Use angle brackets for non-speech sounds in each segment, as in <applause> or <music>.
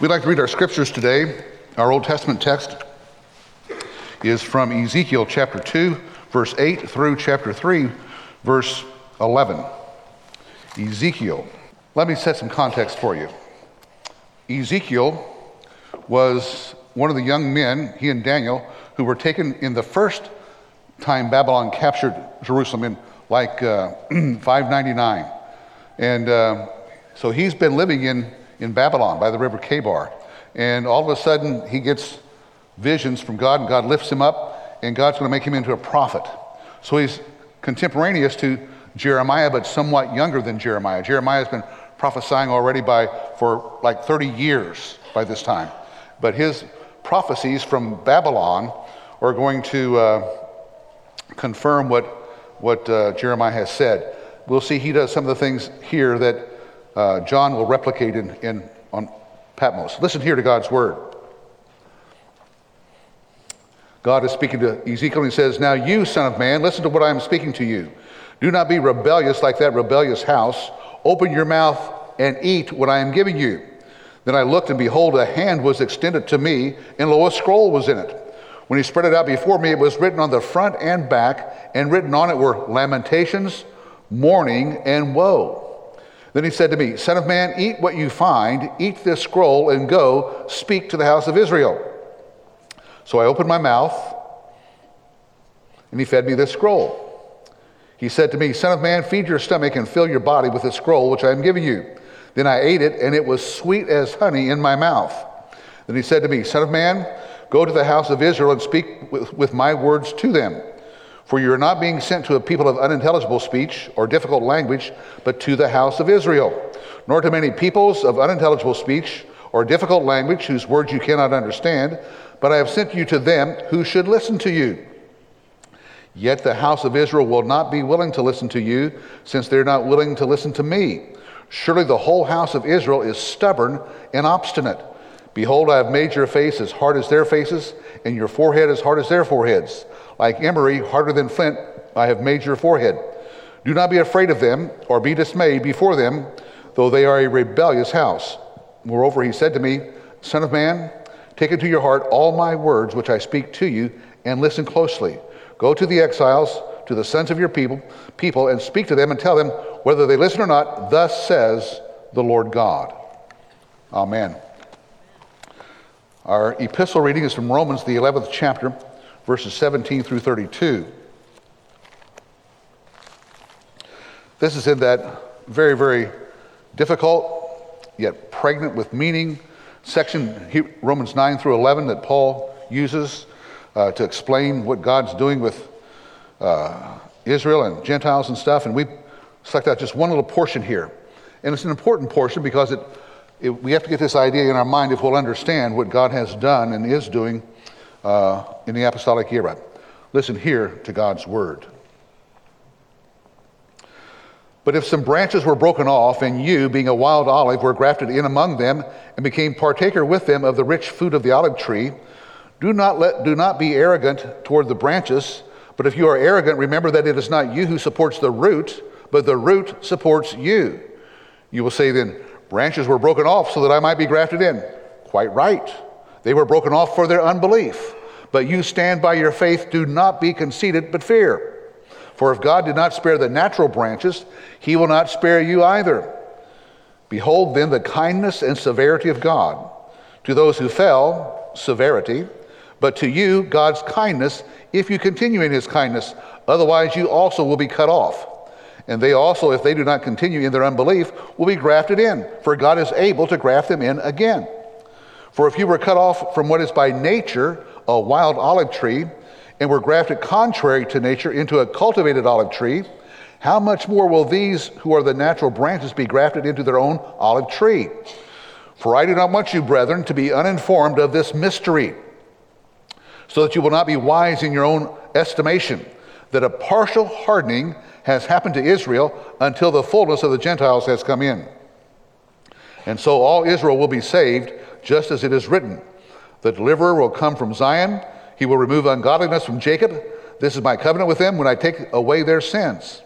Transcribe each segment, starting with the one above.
We'd like to read our scriptures today. Our Old Testament text is from Ezekiel chapter 2, verse 8 through chapter 3, verse 11. Ezekiel. Let me set some context for you. Ezekiel was one of the young men, he and Daniel, who were taken in the first time Babylon captured Jerusalem in like uh, <clears throat> 599. And uh, so he's been living in, in Babylon by the river Chebar. And all of a sudden, he gets visions from God, and God lifts him up, and God's going to make him into a prophet. So he's contemporaneous to Jeremiah, but somewhat younger than Jeremiah. Jeremiah has been prophesying already by for like 30 years by this time. But his prophecies from Babylon are going to uh, confirm what, what uh, Jeremiah has said. We'll see he does some of the things here that uh, John will replicate in, in, on Patmos. Listen here to God's word. God is speaking to Ezekiel and he says, Now you, son of man, listen to what I am speaking to you. Do not be rebellious like that rebellious house. Open your mouth and eat what I am giving you. Then I looked, and behold, a hand was extended to me, and lo, a scroll was in it. When he spread it out before me, it was written on the front and back, and written on it were lamentations, mourning, and woe. Then he said to me, Son of man, eat what you find, eat this scroll, and go speak to the house of Israel. So I opened my mouth, and he fed me this scroll. He said to me, Son of man, feed your stomach and fill your body with the scroll which I am giving you. Then I ate it, and it was sweet as honey in my mouth. Then he said to me, Son of man, go to the house of Israel and speak with, with my words to them. For you are not being sent to a people of unintelligible speech or difficult language, but to the house of Israel, nor to many peoples of unintelligible speech or difficult language whose words you cannot understand, but I have sent you to them who should listen to you. Yet the house of Israel will not be willing to listen to you, since they're not willing to listen to me. Surely the whole house of Israel is stubborn and obstinate. Behold, I have made your face as hard as their faces, and your forehead as hard as their foreheads. Like emery, harder than flint, I have made your forehead. Do not be afraid of them, or be dismayed before them, though they are a rebellious house. Moreover, he said to me, Son of man, take into your heart all my words which I speak to you, and listen closely. Go to the exiles, to the sons of your people, people, and speak to them and tell them whether they listen or not. Thus says the Lord God. Amen. Our epistle reading is from Romans, the 11th chapter, verses 17 through 32. This is in that very, very difficult, yet pregnant with meaning section, Romans 9 through 11, that Paul uses uh, to explain what God's doing with uh, Israel and Gentiles and stuff. And we select out just one little portion here. And it's an important portion because it it, we have to get this idea in our mind if we'll understand what God has done and is doing uh, in the apostolic era. Listen here to God's word. But if some branches were broken off, and you, being a wild olive, were grafted in among them, and became partaker with them of the rich fruit of the olive tree, do not, let, do not be arrogant toward the branches, but if you are arrogant, remember that it is not you who supports the root, but the root supports you. You will say then, Branches were broken off so that I might be grafted in. Quite right. They were broken off for their unbelief. But you stand by your faith, do not be conceited, but fear. For if God did not spare the natural branches, he will not spare you either. Behold then the kindness and severity of God. To those who fell, severity, but to you, God's kindness, if you continue in his kindness. Otherwise, you also will be cut off. And they also, if they do not continue in their unbelief, will be grafted in, for God is able to graft them in again. For if you were cut off from what is by nature a wild olive tree, and were grafted contrary to nature into a cultivated olive tree, how much more will these who are the natural branches be grafted into their own olive tree? For I do not want you, brethren, to be uninformed of this mystery, so that you will not be wise in your own estimation, that a partial hardening has happened to Israel until the fullness of the Gentiles has come in. And so all Israel will be saved, just as it is written The deliverer will come from Zion, he will remove ungodliness from Jacob. This is my covenant with them when I take away their sins.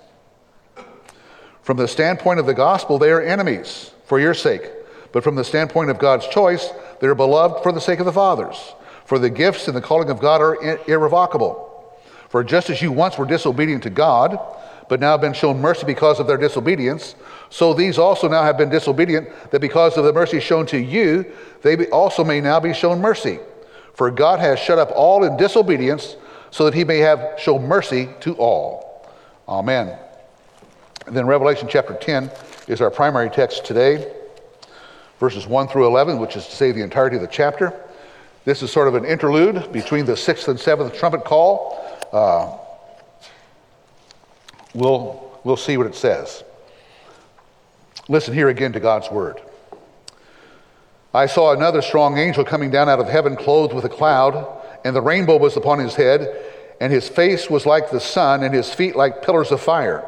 From the standpoint of the gospel, they are enemies for your sake. But from the standpoint of God's choice, they are beloved for the sake of the fathers. For the gifts and the calling of God are irrevocable. For just as you once were disobedient to God, but now have been shown mercy because of their disobedience, so these also now have been disobedient, that because of the mercy shown to you, they also may now be shown mercy. For God has shut up all in disobedience, so that he may have shown mercy to all. Amen. And then Revelation chapter 10 is our primary text today, verses 1 through 11, which is to say the entirety of the chapter. This is sort of an interlude between the sixth and seventh trumpet call. Uh, we'll, we'll see what it says. Listen here again to God's word. I saw another strong angel coming down out of heaven, clothed with a cloud, and the rainbow was upon his head, and his face was like the sun, and his feet like pillars of fire.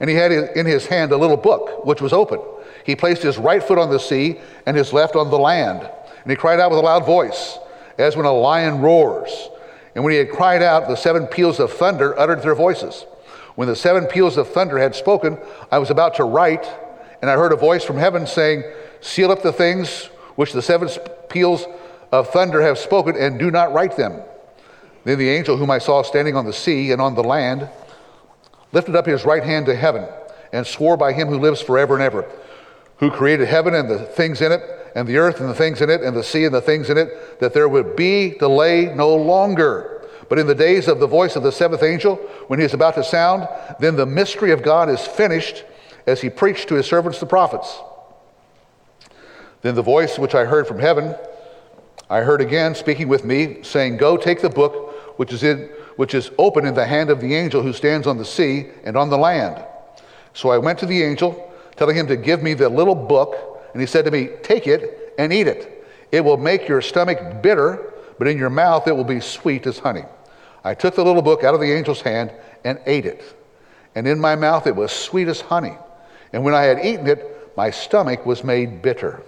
And he had in his hand a little book, which was open. He placed his right foot on the sea, and his left on the land. And he cried out with a loud voice, as when a lion roars. And when he had cried out, the seven peals of thunder uttered their voices. When the seven peals of thunder had spoken, I was about to write and I heard a voice from heaven saying, Seal up the things which the seven peals of thunder have spoken, and do not write them. Then the angel whom I saw standing on the sea and on the land lifted up his right hand to heaven and swore by him who lives forever and ever, who created heaven and the things in it, and the earth and the things in it, and the sea and the things in it, that there would be delay no longer. But in the days of the voice of the seventh angel, when he is about to sound, then the mystery of God is finished as he preached to his servants the prophets. Then the voice which I heard from heaven, I heard again speaking with me, saying, Go take the book which is, in, which is open in the hand of the angel who stands on the sea and on the land. So I went to the angel, telling him to give me the little book, and he said to me, Take it and eat it. It will make your stomach bitter, but in your mouth it will be sweet as honey. I took the little book out of the angel's hand and ate it. And in my mouth it was sweet as honey. And when I had eaten it, my stomach was made bitter.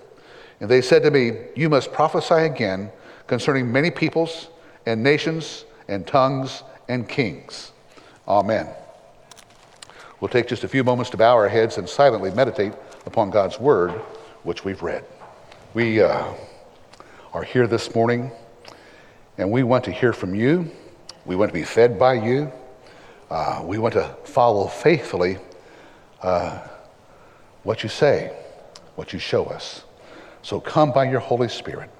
And they said to me, You must prophesy again concerning many peoples and nations and tongues and kings. Amen. We'll take just a few moments to bow our heads and silently meditate upon God's word, which we've read. We uh, are here this morning, and we want to hear from you. We want to be fed by you. Uh, we want to follow faithfully uh, what you say, what you show us. So come by your Holy Spirit,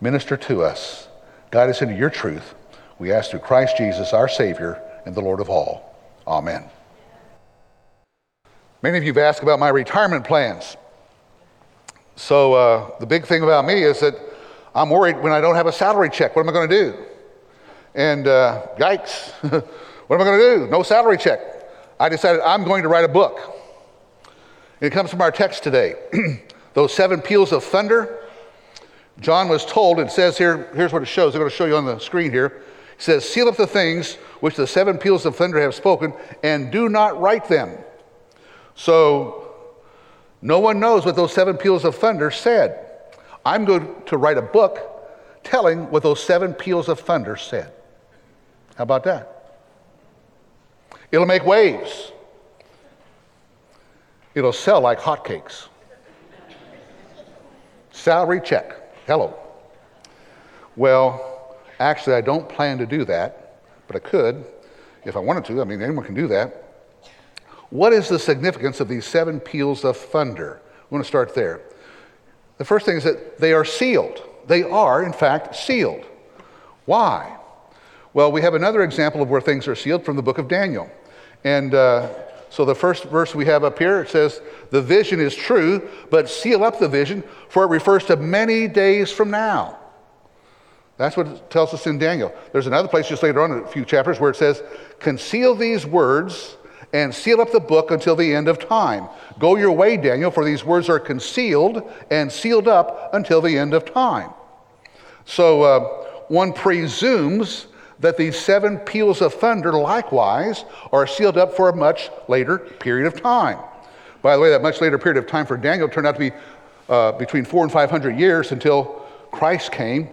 minister to us, guide us into your truth. We ask through Christ Jesus, our Savior and the Lord of all. Amen. Many of you have asked about my retirement plans. So uh, the big thing about me is that I'm worried when I don't have a salary check. What am I going to do? And uh, yikes, <laughs> what am I going to do? No salary check. I decided I'm going to write a book. It comes from our text today. <clears throat> Those seven peals of thunder, John was told, it says here, here's what it shows. I'm going to show you on the screen here. It says, Seal up the things which the seven peals of thunder have spoken, and do not write them. So, no one knows what those seven peals of thunder said. I'm going to write a book telling what those seven peals of thunder said. How about that? It'll make waves it'll sell like hotcakes. Salary check. Hello. Well, actually, I don't plan to do that, but I could if I wanted to. I mean, anyone can do that. What is the significance of these seven peals of thunder? I want to start there. The first thing is that they are sealed. They are, in fact, sealed. Why? Well, we have another example of where things are sealed from the book of Daniel. And uh, so the first verse we have up here, it says, The vision is true, but seal up the vision, for it refers to many days from now. That's what it tells us in Daniel. There's another place just later on in a few chapters where it says, Conceal these words and seal up the book until the end of time. Go your way, Daniel, for these words are concealed and sealed up until the end of time. So uh, one presumes that these seven peals of thunder likewise are sealed up for a much later period of time. By the way, that much later period of time for Daniel turned out to be uh, between four and 500 years until Christ came.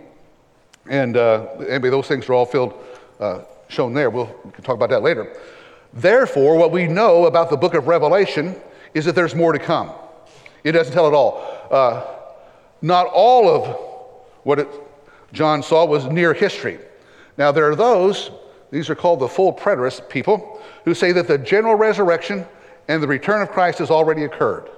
And uh, anyway, those things are all filled, uh, shown there. We'll we talk about that later. Therefore, what we know about the book of Revelation is that there's more to come. It doesn't tell it all. Uh, not all of what it, John saw was near history. Now, there are those, these are called the full preterist people, who say that the general resurrection and the return of Christ has already occurred.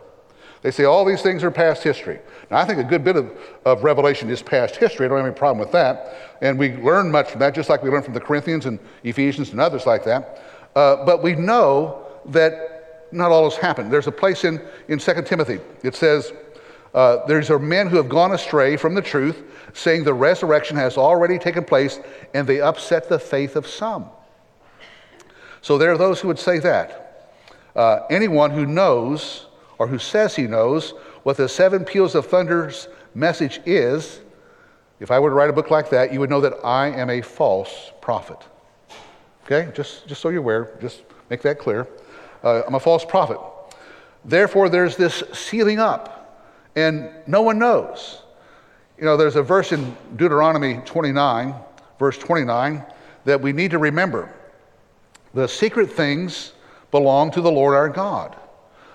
They say all these things are past history. Now, I think a good bit of, of Revelation is past history. I don't have any problem with that. And we learn much from that, just like we learn from the Corinthians and Ephesians and others like that. Uh, but we know that not all has happened. There's a place in, in 2 Timothy. It says, uh, There's are men who have gone astray from the truth, saying the resurrection has already taken place, and they upset the faith of some. So there are those who would say that. Uh, anyone who knows or who says he knows what the seven peals of thunder's message is, if I were to write a book like that, you would know that I am a false prophet. Okay? Just, just so you're aware, just make that clear. Uh, I'm a false prophet. Therefore, there's this sealing up, and no one knows. You know, there's a verse in Deuteronomy 29, verse 29, that we need to remember. The secret things belong to the Lord our God,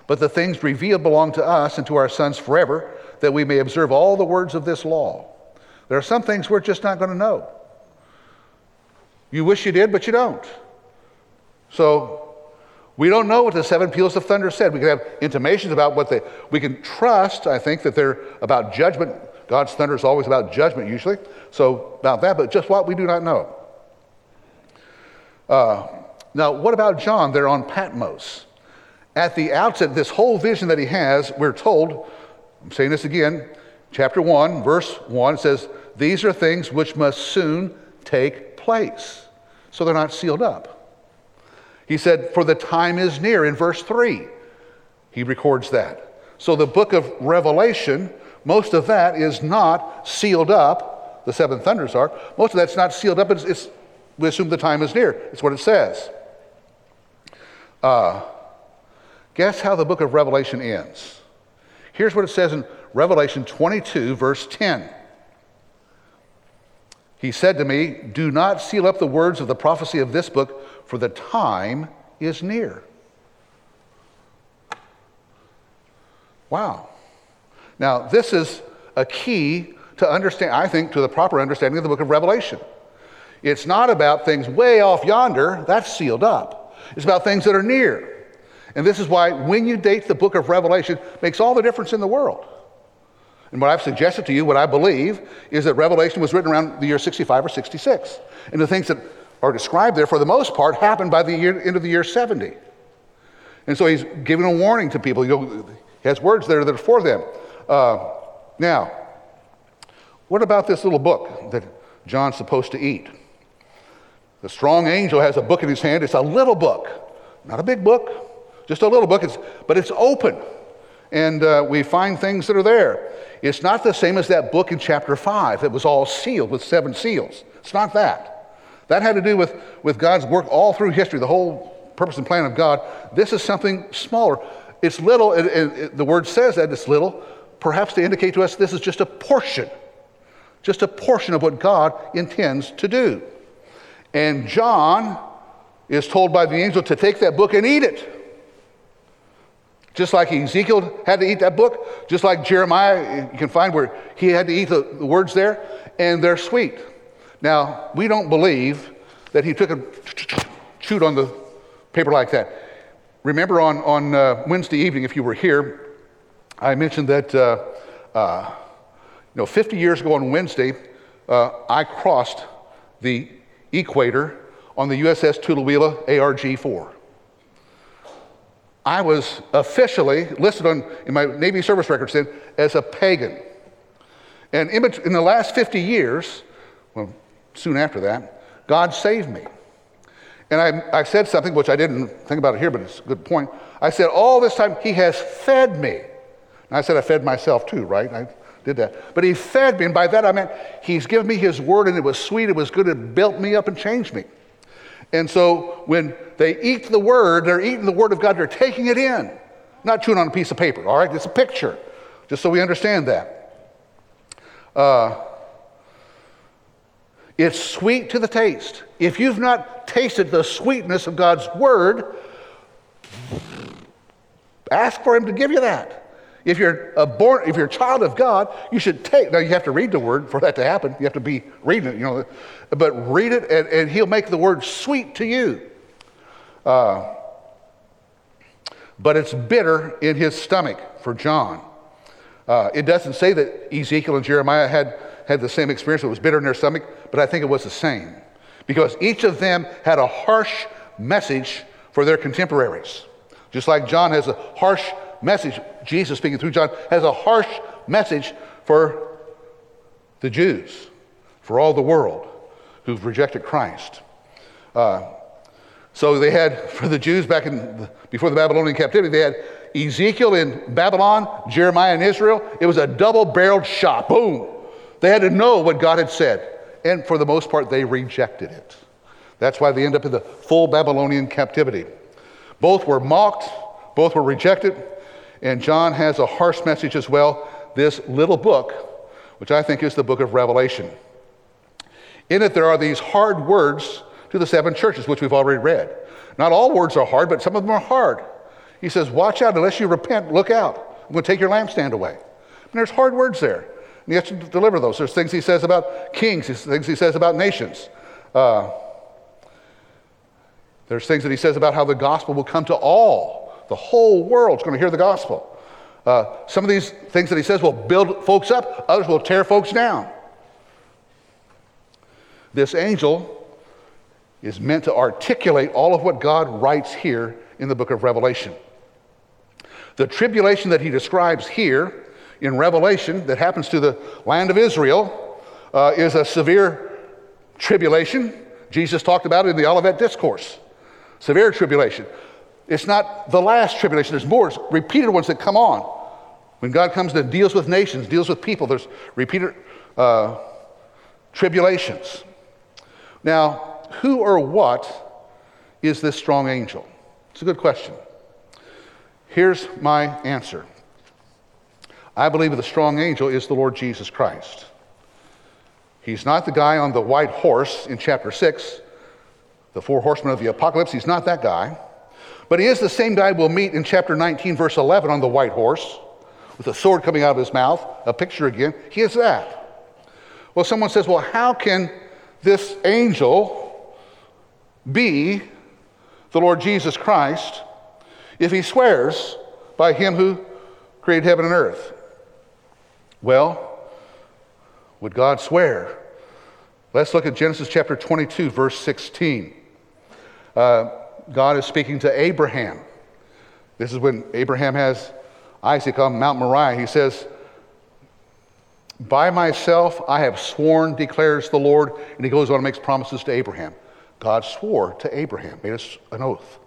but the things revealed belong to us and to our sons forever, that we may observe all the words of this law. There are some things we're just not going to know. You wish you did, but you don't. So we don't know what the seven peals of thunder said. We can have intimations about what they, we can trust, I think, that they're about judgment. God's thunder is always about judgment, usually. So about that, but just what we do not know. Uh, now, what about John there on Patmos? At the outset, this whole vision that he has, we're told, I'm saying this again, chapter 1, verse 1 says, These are things which must soon take place. So they're not sealed up. He said, For the time is near in verse 3. He records that. So the book of Revelation, most of that is not sealed up. The seven thunders are. Most of that's not sealed up. It's, it's we assume the time is near. It's what it says. Uh, guess how the book of Revelation ends? Here's what it says in Revelation 22, verse 10. He said to me, Do not seal up the words of the prophecy of this book, for the time is near. Wow. Now, this is a key to understand, I think, to the proper understanding of the book of Revelation. It's not about things way off yonder, that's sealed up. It's about things that are near. And this is why when you date the book of Revelation makes all the difference in the world. And what I've suggested to you, what I believe, is that Revelation was written around the year 65 or 66. And the things that are described there, for the most part, happened by the year, end of the year 70. And so he's giving a warning to people. he has words there that are for them. Uh, now, what about this little book that John's supposed to eat? The strong angel has a book in his hand. It's a little book, not a big book, just a little book, it's, but it's open. And uh, we find things that are there. It's not the same as that book in chapter 5 that was all sealed with seven seals. It's not that. That had to do with, with God's work all through history, the whole purpose and plan of God. This is something smaller. It's little, and, the word says that it's little, perhaps to indicate to us this is just a portion, just a portion of what God intends to do. And John is told by the angel to take that book and eat it. Just like Ezekiel had to eat that book, just like Jeremiah, you can find where he had to eat the, the words there, and they're sweet. Now, we don't believe that he took a chewed on the paper like that. Remember on, on uh, Wednesday evening, if you were here, I mentioned that uh, uh, you know, 50 years ago on Wednesday, uh, I crossed the equator on the USS Tutuila ARG 4. I was officially listed on, in my Navy service records then as a pagan. And in, in the last 50 years, well, soon after that, God saved me. And I, I said something which I didn't think about it here, but it's a good point. I said, All this time, He has fed me. And I said, I fed myself too, right? I did that. But He fed me, and by that I meant He's given me His word, and it was sweet, it was good, it built me up and changed me. And so when they eat the word, they're eating the word of God, they're taking it in, not chewing on a piece of paper, all right? It's a picture, just so we understand that. Uh, it's sweet to the taste. If you've not tasted the sweetness of God's word, ask for Him to give you that. If you're a born, if you're a child of God, you should take. Now you have to read the word for that to happen. You have to be reading it, you know. But read it, and, and He'll make the word sweet to you. Uh, but it's bitter in his stomach for John. Uh, it doesn't say that Ezekiel and Jeremiah had, had the same experience, it was bitter in their stomach, but I think it was the same. Because each of them had a harsh message for their contemporaries. Just like John has a harsh message, Jesus speaking through John has a harsh message for the Jews, for all the world who've rejected Christ. Uh, so they had, <laughs> for the Jews back in the, before the Babylonian captivity, they had Ezekiel in Babylon, Jeremiah in Israel. It was a double barreled shot. Boom. They had to know what God had said. And for the most part, they rejected it. That's why they end up in the full Babylonian captivity. Both were mocked, both were rejected, and John has a harsh message as well. This little book, which I think is the book of Revelation. In it, there are these hard words to the seven churches, which we've already read. Not all words are hard, but some of them are hard. He says, Watch out, unless you repent, look out. I'm going to take your lampstand away. And there's hard words there. And he has to deliver those. There's things he says about kings, there's things he says about nations. Uh, there's things that he says about how the gospel will come to all. The whole world's going to hear the gospel. Uh, some of these things that he says will build folks up, others will tear folks down. This angel is meant to articulate all of what God writes here in the book of Revelation. The tribulation that he describes here in Revelation that happens to the land of Israel uh, is a severe tribulation. Jesus talked about it in the Olivet Discourse. Severe tribulation. It's not the last tribulation, there's more, repeated ones that come on. When God comes and deals with nations, deals with people, there's repeated uh, tribulations. Now, who or what is this strong angel? It's a good question. Here's my answer I believe the strong angel is the Lord Jesus Christ. He's not the guy on the white horse in chapter 6, the four horsemen of the apocalypse. He's not that guy. But he is the same guy we'll meet in chapter 19, verse 11, on the white horse, with a sword coming out of his mouth, a picture again. He is that. Well, someone says, well, how can this angel be the Lord Jesus Christ if he swears by him who created heaven and earth? Well, would God swear? Let's look at Genesis chapter 22, verse 16. Uh, God is speaking to Abraham. This is when Abraham has Isaac on Mount Moriah. He says, By myself I have sworn, declares the Lord. And he goes on and makes promises to Abraham. God swore to Abraham, made us an oath.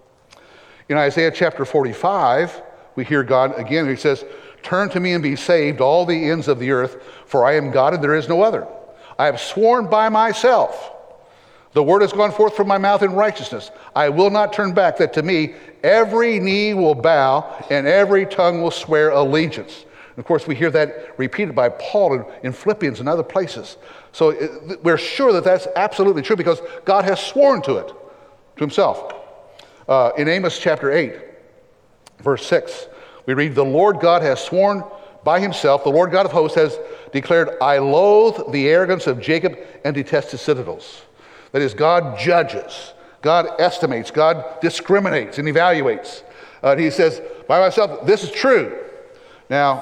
In Isaiah chapter 45, we hear God again, he says, Turn to me and be saved, all the ends of the earth, for I am God and there is no other. I have sworn by myself. The word has gone forth from my mouth in righteousness. I will not turn back, that to me every knee will bow and every tongue will swear allegiance. And of course, we hear that repeated by Paul in, in Philippians and other places. So it, we're sure that that's absolutely true because God has sworn to it, to himself. Uh, in Amos chapter 8, verse 6, we read, The Lord God has sworn by himself, the Lord God of hosts has declared, I loathe the arrogance of Jacob and detest his citadels. That is, God judges, God estimates, God discriminates and evaluates. Uh, and he says, By myself, this is true. Now,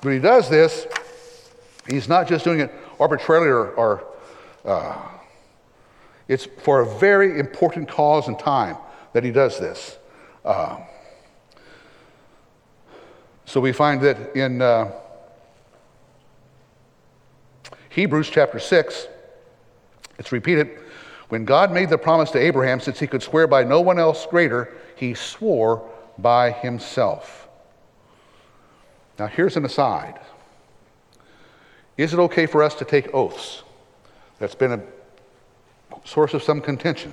when he does this, he's not just doing it arbitrarily or, or uh, it's for a very important cause and time that he does this. Uh, so we find that in uh, Hebrews chapter 6, it's repeated when God made the promise to Abraham, since he could swear by no one else greater, he swore by himself. Now, here's an aside. Is it okay for us to take oaths? That's been a source of some contention.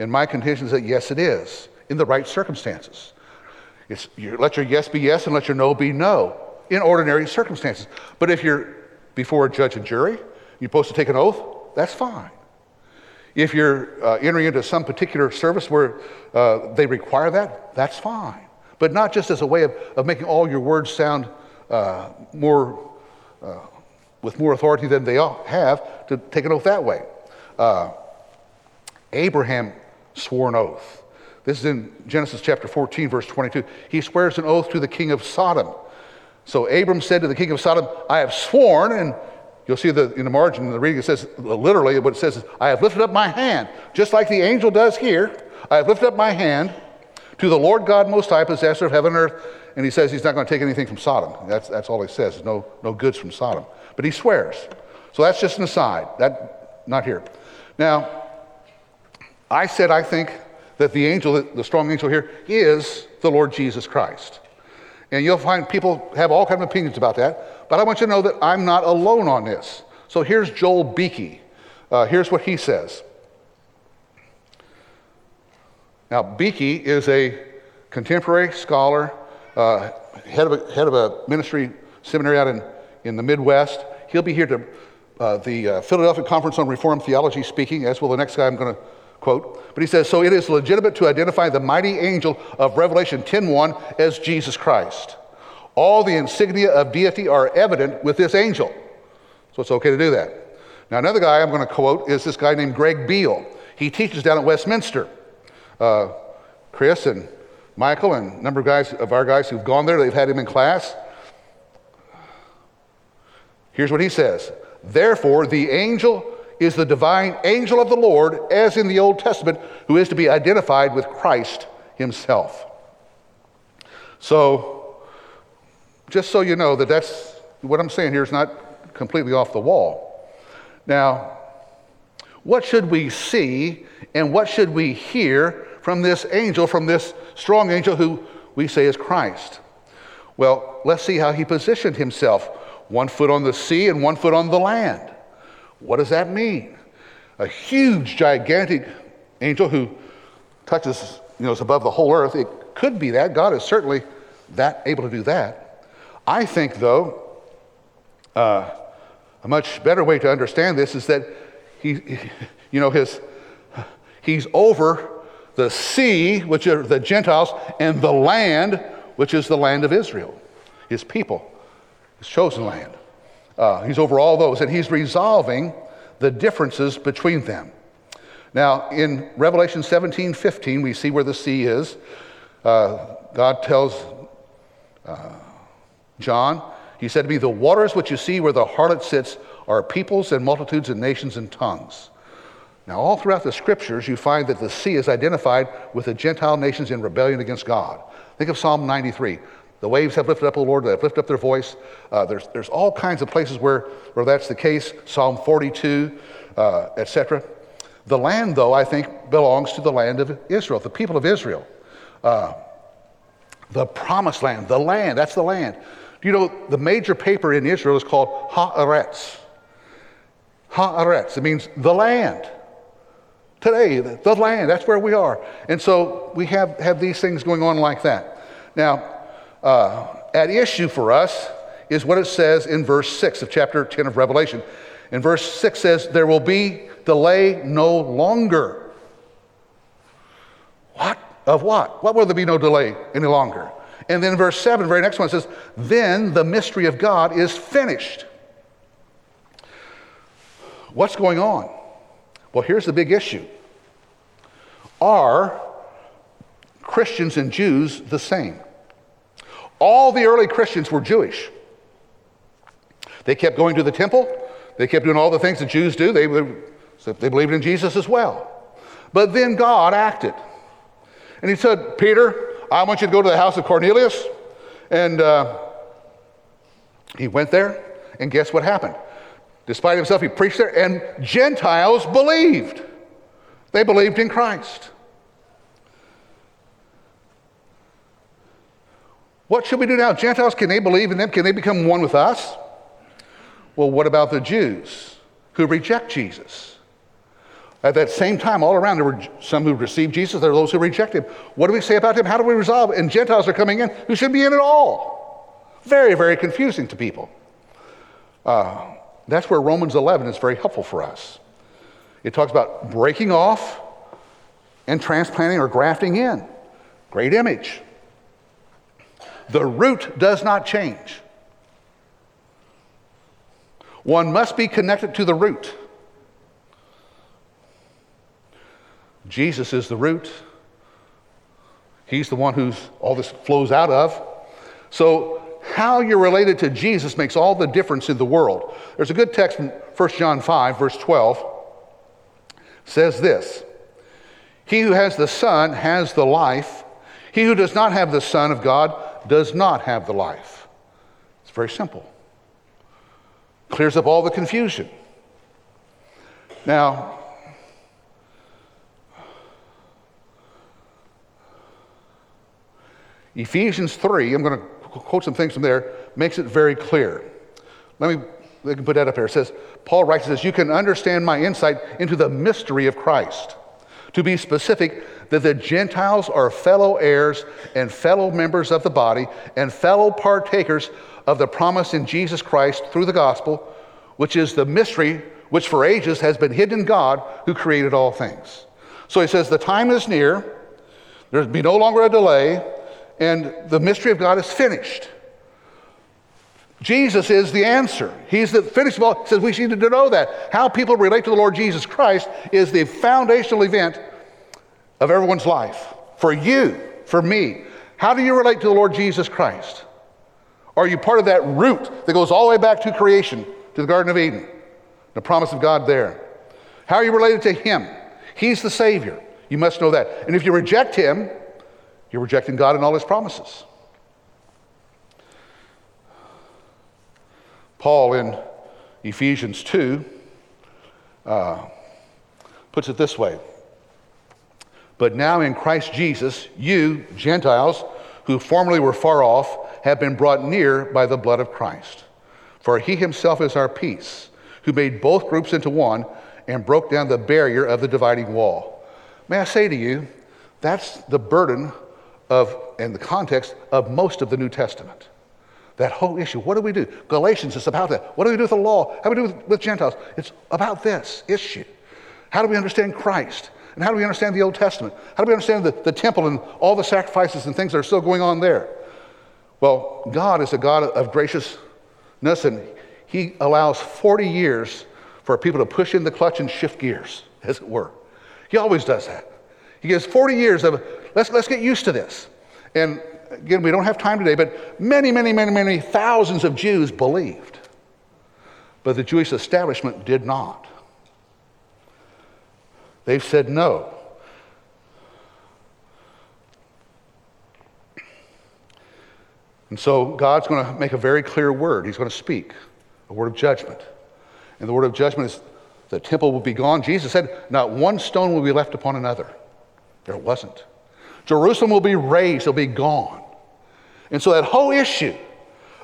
And my contention is that yes, it is, in the right circumstances. It's, you let your yes be yes and let your no be no in ordinary circumstances. But if you're before a judge and jury, you're supposed to take an oath, that's fine. If you're uh, entering into some particular service where uh, they require that, that's fine but not just as a way of, of making all your words sound uh, more, uh, with more authority than they have to take an oath that way. Uh, Abraham swore an oath. This is in Genesis chapter 14, verse 22. He swears an oath to the king of Sodom. So Abram said to the king of Sodom, I have sworn, and you'll see the, in the margin of the reading, it says literally what it says is, I have lifted up my hand, just like the angel does here. I have lifted up my hand to the Lord God Most High, possessor of heaven and earth. And he says he's not going to take anything from Sodom. That's, that's all he says, no, no goods from Sodom. But he swears. So that's just an aside. That, not here. Now, I said I think that the angel, the strong angel here, is the Lord Jesus Christ. And you'll find people have all kinds of opinions about that, but I want you to know that I'm not alone on this. So here's Joel Beeke. Uh, here's what he says. Now, Beeke is a contemporary scholar, uh, head, of a, head of a ministry seminary out in, in the Midwest. He'll be here to uh, the uh, Philadelphia Conference on Reformed Theology speaking, as will the next guy I'm going to quote. But he says, so it is legitimate to identify the mighty angel of Revelation 10.1 as Jesus Christ. All the insignia of deity are evident with this angel. So it's okay to do that. Now, another guy I'm going to quote is this guy named Greg Beale. He teaches down at Westminster. Uh, Chris and Michael and a number of guys of our guys who've gone there, they've had him in class. Here's what he says Therefore, the angel is the divine angel of the Lord, as in the Old Testament, who is to be identified with Christ himself. So, just so you know that that's what I'm saying here is not completely off the wall. Now, what should we see and what should we hear from this angel, from this strong angel who we say is Christ? Well, let's see how he positioned himself one foot on the sea and one foot on the land. What does that mean? A huge, gigantic angel who touches, you know, is above the whole earth. It could be that. God is certainly that able to do that. I think, though, uh, a much better way to understand this is that he, <laughs> you know, his, he's over the sea, which are the Gentiles, and the land, which is the land of Israel, his people, his chosen land. Uh, he's over all those, and he's resolving the differences between them. Now, in Revelation 17 15, we see where the sea is. Uh, God tells uh, John, He said to me, The waters which you see where the harlot sits are peoples and multitudes and nations and tongues. Now, all throughout the scriptures, you find that the sea is identified with the Gentile nations in rebellion against God. Think of Psalm 93. The waves have lifted up, O Lord, they have lifted up their voice. Uh, there's, there's all kinds of places where, where that's the case. Psalm 42, uh, etc. The land, though, I think belongs to the land of Israel, the people of Israel. Uh, the promised land, the land, that's the land. Do you know the major paper in Israel is called Haaretz? Haaretz, it means the land. Today, the, land, that's where we are. And so we have, have these things going on like that. Now, uh, at issue for us is what it says in verse 6 of chapter 10 of Revelation. And verse 6 says, There will be delay no longer. What? Of what? What will there be no delay any longer? And then verse 7, very next one says, Then the mystery of God is finished. What's going on? Well, here's the big issue Are Christians and Jews the same? All the early Christians were Jewish. They kept going to the temple, they kept doing all the things the Jews do. They, they believed in Jesus as well. But then God acted. And he said, Peter, I want you to go to the house of Cornelius. And uh, he went there, and guess what happened? Despite himself, he preached there, and Gentiles believed. They believed in Christ. What should we do now? Gentiles, can they believe in them? Can they become one with us? Well, what about the Jews who reject Jesus? At that same time, all around, there were some who received Jesus, there are those who reject him. What do we say about him? How do we resolve it? And Gentiles are coming in who should be in at all. Very, very confusing to people. Uh, that's where Romans 11 is very helpful for us. It talks about breaking off and transplanting or grafting in. Great image. The root does not change. One must be connected to the root. Jesus is the root. He's the one who's all this flows out of. So, how you're related to Jesus makes all the difference in the world. There's a good text from 1 John 5, verse 12, says this He who has the Son has the life. He who does not have the Son of God does not have the life. It's very simple. Clears up all the confusion. Now, Ephesians 3, I'm going to quote some things from there, makes it very clear. Let me, let me put that up here. It says, Paul writes this, you can understand my insight into the mystery of Christ. To be specific, that the Gentiles are fellow heirs and fellow members of the body and fellow partakers of the promise in Jesus Christ through the gospel, which is the mystery which for ages has been hidden in God who created all things. So he says, the time is near, there'll be no longer a delay and the mystery of God is finished. Jesus is the answer. He's the finished of all. He says we need to know that. How people relate to the Lord Jesus Christ is the foundational event of everyone's life. For you, for me, how do you relate to the Lord Jesus Christ? Are you part of that root that goes all the way back to creation, to the Garden of Eden, the promise of God there? How are you related to Him? He's the Savior. You must know that. And if you reject Him, you're rejecting God and all his promises. Paul in Ephesians 2 uh, puts it this way But now in Christ Jesus, you, Gentiles, who formerly were far off, have been brought near by the blood of Christ. For he himself is our peace, who made both groups into one and broke down the barrier of the dividing wall. May I say to you, that's the burden of, in the context of most of the New Testament. That whole issue. What do we do? Galatians is about that. What do we do with the law? How do we do with, with Gentiles? It's about this issue. How do we understand Christ? And how do we understand the Old Testament? How do we understand the, the temple and all the sacrifices and things that are still going on there? Well, God is a God of graciousness, and He allows 40 years for people to push in the clutch and shift gears, as it were. He always does that. He gives 40 years of, let's, let's get used to this. And again, we don't have time today, but many, many, many, many thousands of Jews believed. But the Jewish establishment did not. They've said no. And so God's going to make a very clear word. He's going to speak a word of judgment. And the word of judgment is the temple will be gone. Jesus said, Not one stone will be left upon another. There wasn't. Jerusalem will be razed, it'll be gone. And so that whole issue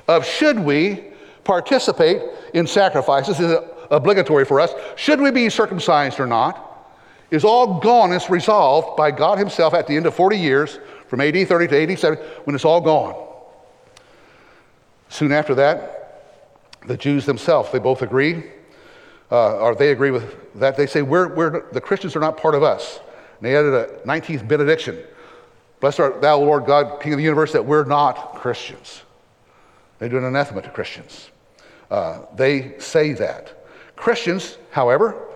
of should we participate in sacrifices is obligatory for us, should we be circumcised or not, is all gone. It's resolved by God Himself at the end of 40 years, from AD 30 to AD 70, when it's all gone. Soon after that, the Jews themselves, they both agree, uh, or they agree with that. They say, we're, we're, the Christians are not part of us. And they added a 19th benediction. Blessed art thou, Lord God, King of the universe, that we're not Christians. They do an anathema to Christians. Uh, they say that. Christians, however,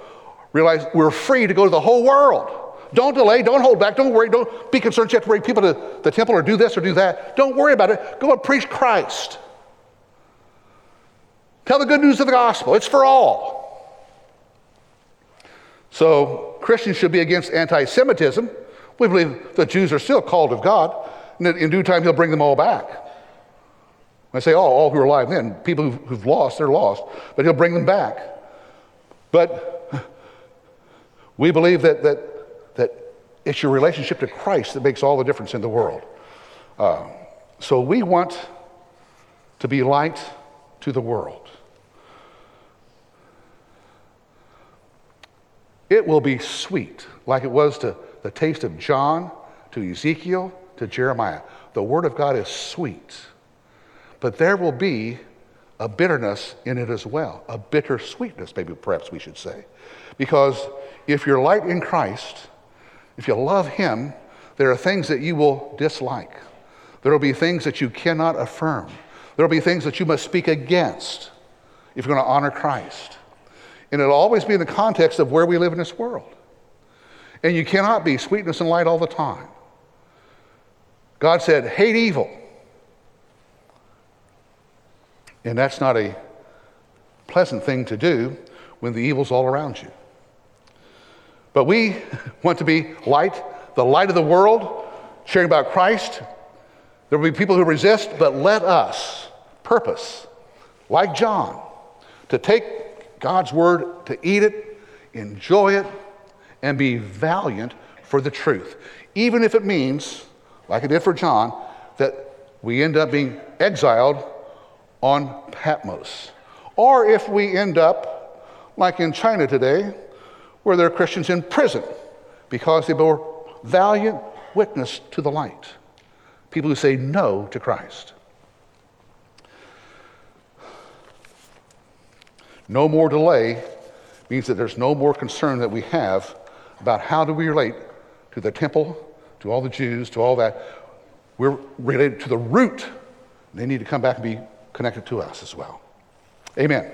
realize we're free to go to the whole world. Don't delay, don't hold back, don't worry, don't be concerned you have to bring people to the temple or do this or do that. Don't worry about it. Go and preach Christ. Tell the good news of the gospel. It's for all. So Christians should be against anti Semitism. We believe the Jews are still called of God, and in due time, He'll bring them all back. I say all, all who are alive then, people who've, who've lost, they're lost, but He'll bring them back. But we believe that, that, that it's your relationship to Christ that makes all the difference in the world. Uh, so we want to be light to the world. It will be sweet, like it was to the taste of John, to Ezekiel, to Jeremiah. The Word of God is sweet. But there will be a bitterness in it as well, a bitter sweetness, maybe perhaps we should say. Because if you're light in Christ, if you love Him, there are things that you will dislike. There will be things that you cannot affirm. There will be things that you must speak against. if you're going to honor Christ. And it'll always be in the context of where we live in this world. And you cannot be sweetness and light all the time. God said, hate evil. And that's not a pleasant thing to do when the evil's all around you. But we <laughs> want to be light, the light of the world, sharing about Christ. There will be people who resist, but let us purpose, like John, to take God's word, to eat it, enjoy it, and be valiant for the truth. Even if it means, like it did for John, that we end up being exiled on Patmos. Or if we end up, like in China today, where there are Christians in prison because they bore valiant witness to the light. People who say no to Christ. No more delay means that there's no more concern that we have about how do we relate to the temple, to all the Jews, to all that. We're related to the root. They need to come back and be connected to us as well. Amen.